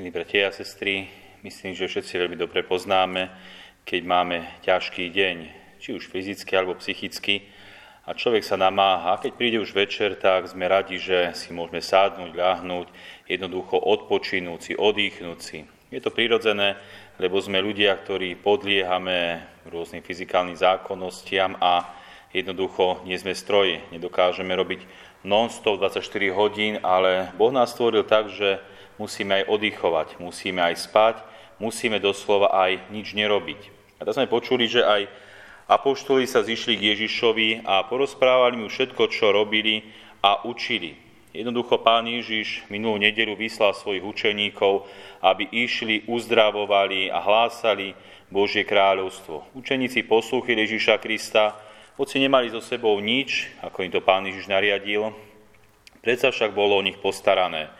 Milí bratia a sestry, myslím, že všetci veľmi dobre poznáme, keď máme ťažký deň, či už fyzicky alebo psychicky, a človek sa namáha. Keď príde už večer, tak sme radi, že si môžeme sádnuť, ľahnúť, jednoducho odpočinúť si, odýchnúť si. Je to prirodzené, lebo sme ľudia, ktorí podliehame rôznym fyzikálnym zákonnostiam a jednoducho nie sme stroje. Nedokážeme robiť non-stop 24 hodín, ale Boh nás stvoril tak, že musíme aj oddychovať, musíme aj spať, musíme doslova aj nič nerobiť. A tak sme počuli, že aj apoštoli sa zišli k Ježišovi a porozprávali mu všetko, čo robili a učili. Jednoducho pán Ježiš minulú nedelu vyslal svojich učeníkov, aby išli, uzdravovali a hlásali Božie kráľovstvo. Učeníci poslúchili Ježiša Krista, hoci nemali so sebou nič, ako im to pán Ježiš nariadil, predsa však bolo o nich postarané.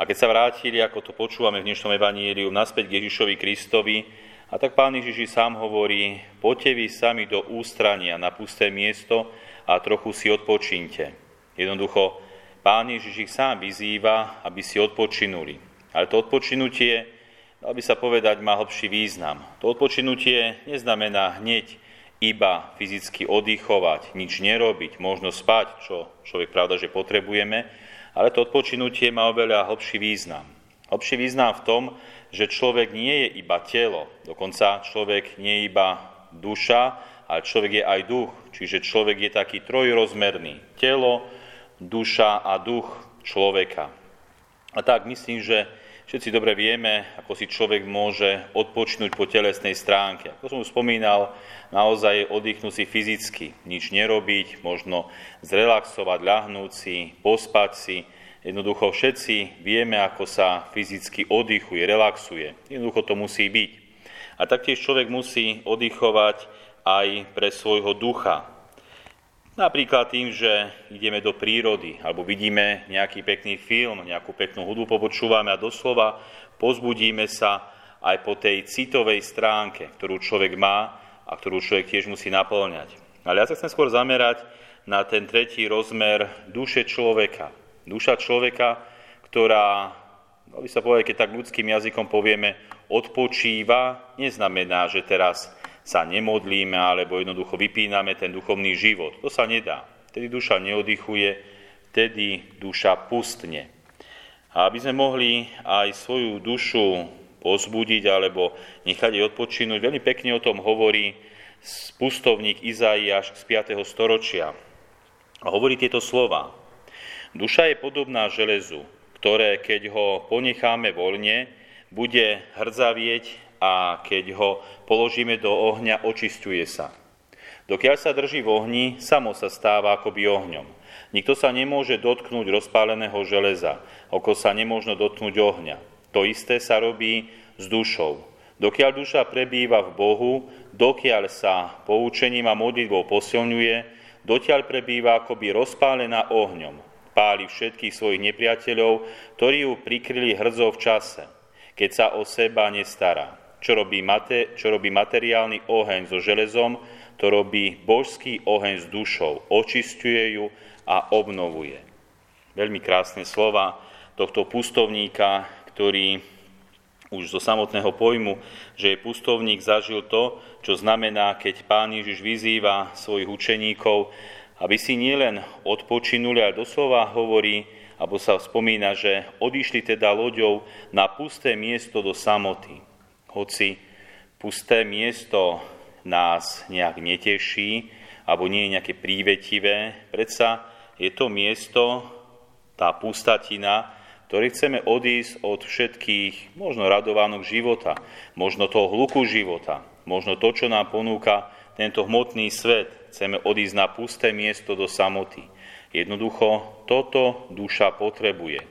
A keď sa vrátili, ako to počúvame v dnešnom evaníliu, naspäť k Ježišovi Kristovi, a tak pán Ježiš sám hovorí, poďte vy sami do ústrania na pusté miesto a trochu si odpočíňte. Jednoducho, pán Ježiš ich sám vyzýva, aby si odpočinuli. Ale to odpočinutie, dal by sa povedať, má hlbší význam. To odpočinutie neznamená hneď iba fyzicky oddychovať, nič nerobiť, možno spať, čo človek pravda, že potrebujeme, ale to odpočinutie má oveľa hlbší význam. Hlbší význam v tom, že človek nie je iba telo, dokonca človek nie je iba duša, ale človek je aj duch, čiže človek je taký trojrozmerný. Telo, duša a duch človeka. A tak myslím, že všetci dobre vieme, ako si človek môže odpočnúť po telesnej stránke. Ako som už spomínal, naozaj oddychnúť si fyzicky, nič nerobiť, možno zrelaxovať, ľahnúť si, pospať si. Jednoducho všetci vieme, ako sa fyzicky oddychuje, relaxuje. Jednoducho to musí byť. A taktiež človek musí oddychovať aj pre svojho ducha, Napríklad tým, že ideme do prírody, alebo vidíme nejaký pekný film, nejakú peknú hudbu popočúvame a doslova pozbudíme sa aj po tej citovej stránke, ktorú človek má a ktorú človek tiež musí naplňať. Ale ja sa chcem skôr zamerať na ten tretí rozmer duše človeka. Duša človeka, ktorá, by sa povedať, keď tak ľudským jazykom povieme, odpočíva, neznamená, že teraz sa nemodlíme alebo jednoducho vypíname ten duchovný život. To sa nedá. Vtedy duša neoddychuje, vtedy duša pustne. A aby sme mohli aj svoju dušu pozbudiť alebo nechať jej odpočinúť, veľmi pekne o tom hovorí pustovník Izaiáš z 5. storočia. A hovorí tieto slova. Duša je podobná železu, ktoré, keď ho ponecháme voľne, bude hrdzavieť a keď ho položíme do ohňa, očistuje sa. Dokiaľ sa drží v ohni, samo sa stáva akoby ohňom. Nikto sa nemôže dotknúť rozpáleného železa, oko sa nemôžno dotknúť ohňa. To isté sa robí s dušou. Dokiaľ duša prebýva v Bohu, dokiaľ sa poučením a modlitbou posilňuje, dotiaľ prebýva akoby rozpálená ohňom. Páli všetkých svojich nepriateľov, ktorí ju prikryli hrdzou v čase, keď sa o seba nestará čo robí, mate, čo robí materiálny oheň so železom, to robí božský oheň s dušou, očistuje ju a obnovuje. Veľmi krásne slova tohto pustovníka, ktorý už zo samotného pojmu, že je pustovník, zažil to, čo znamená, keď pán Ježiš vyzýva svojich učeníkov, aby si nielen odpočinuli, ale doslova hovorí, alebo sa spomína, že odišli teda loďou na pusté miesto do samoty hoci pusté miesto nás nejak neteší, alebo nie je nejaké prívetivé, predsa je to miesto, tá pustatina, ktoré chceme odísť od všetkých možno radovánok života, možno toho hluku života, možno to, čo nám ponúka tento hmotný svet. Chceme odísť na pusté miesto do samoty. Jednoducho toto duša potrebuje.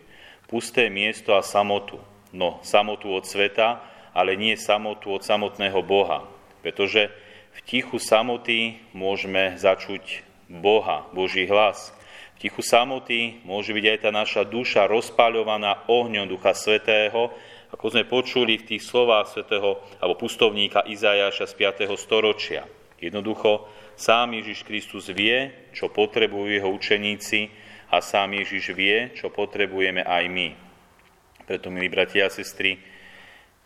Pusté miesto a samotu. No samotu od sveta, ale nie samotu od samotného Boha. Pretože v tichu samoty môžeme začuť Boha, Boží hlas. V tichu samoty môže byť aj tá naša duša rozpáľovaná ohňom Ducha Svetého, ako sme počuli v tých slovách svätého alebo pustovníka Izajaša z 5. storočia. Jednoducho, sám Ježiš Kristus vie, čo potrebujú jeho učeníci a sám Ježiš vie, čo potrebujeme aj my. Preto, milí bratia a sestry,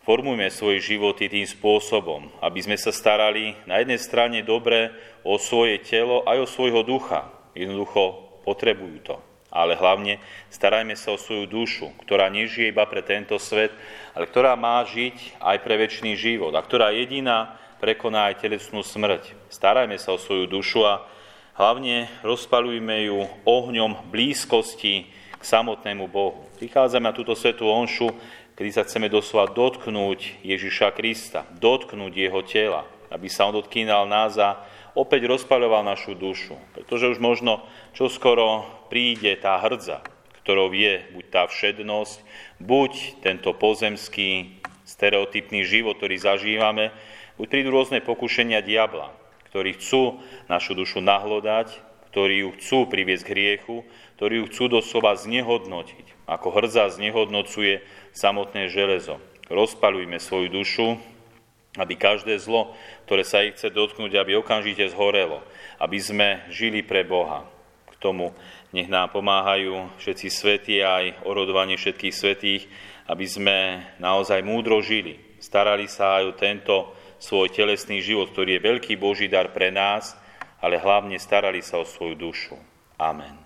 formujme svoje životy tým spôsobom, aby sme sa starali na jednej strane dobre o svoje telo aj o svojho ducha. Jednoducho potrebujú to. Ale hlavne starajme sa o svoju dušu, ktorá nežije iba pre tento svet, ale ktorá má žiť aj pre väčší život a ktorá jediná prekoná aj telesnú smrť. Starajme sa o svoju dušu a hlavne rozpalujme ju ohňom blízkosti k samotnému Bohu. Prichádzame na túto svetú onšu, kedy sa chceme doslova dotknúť Ježiša Krista, dotknúť jeho tela, aby sa on dotkýnal nás a opäť rozpaľoval našu dušu. Pretože už možno čoskoro príde tá hrdza, ktorou je buď tá všednosť, buď tento pozemský stereotypný život, ktorý zažívame, Buď prídu rôzne pokušenia diabla, ktorí chcú našu dušu nahlodať, ktorí ju chcú priviesť k hriechu, ktorí ju chcú doslova znehodnotiť, ako hrdza znehodnocuje samotné železo. Rozpalujme svoju dušu, aby každé zlo, ktoré sa ich chce dotknúť, aby okamžite zhorelo, aby sme žili pre Boha. K tomu nech nám pomáhajú všetci svetí aj orodovanie všetkých svetých, aby sme naozaj múdro žili, starali sa aj o tento svoj telesný život, ktorý je veľký Boží dar pre nás, ale hlavne starali sa o svoju dušu. Amen.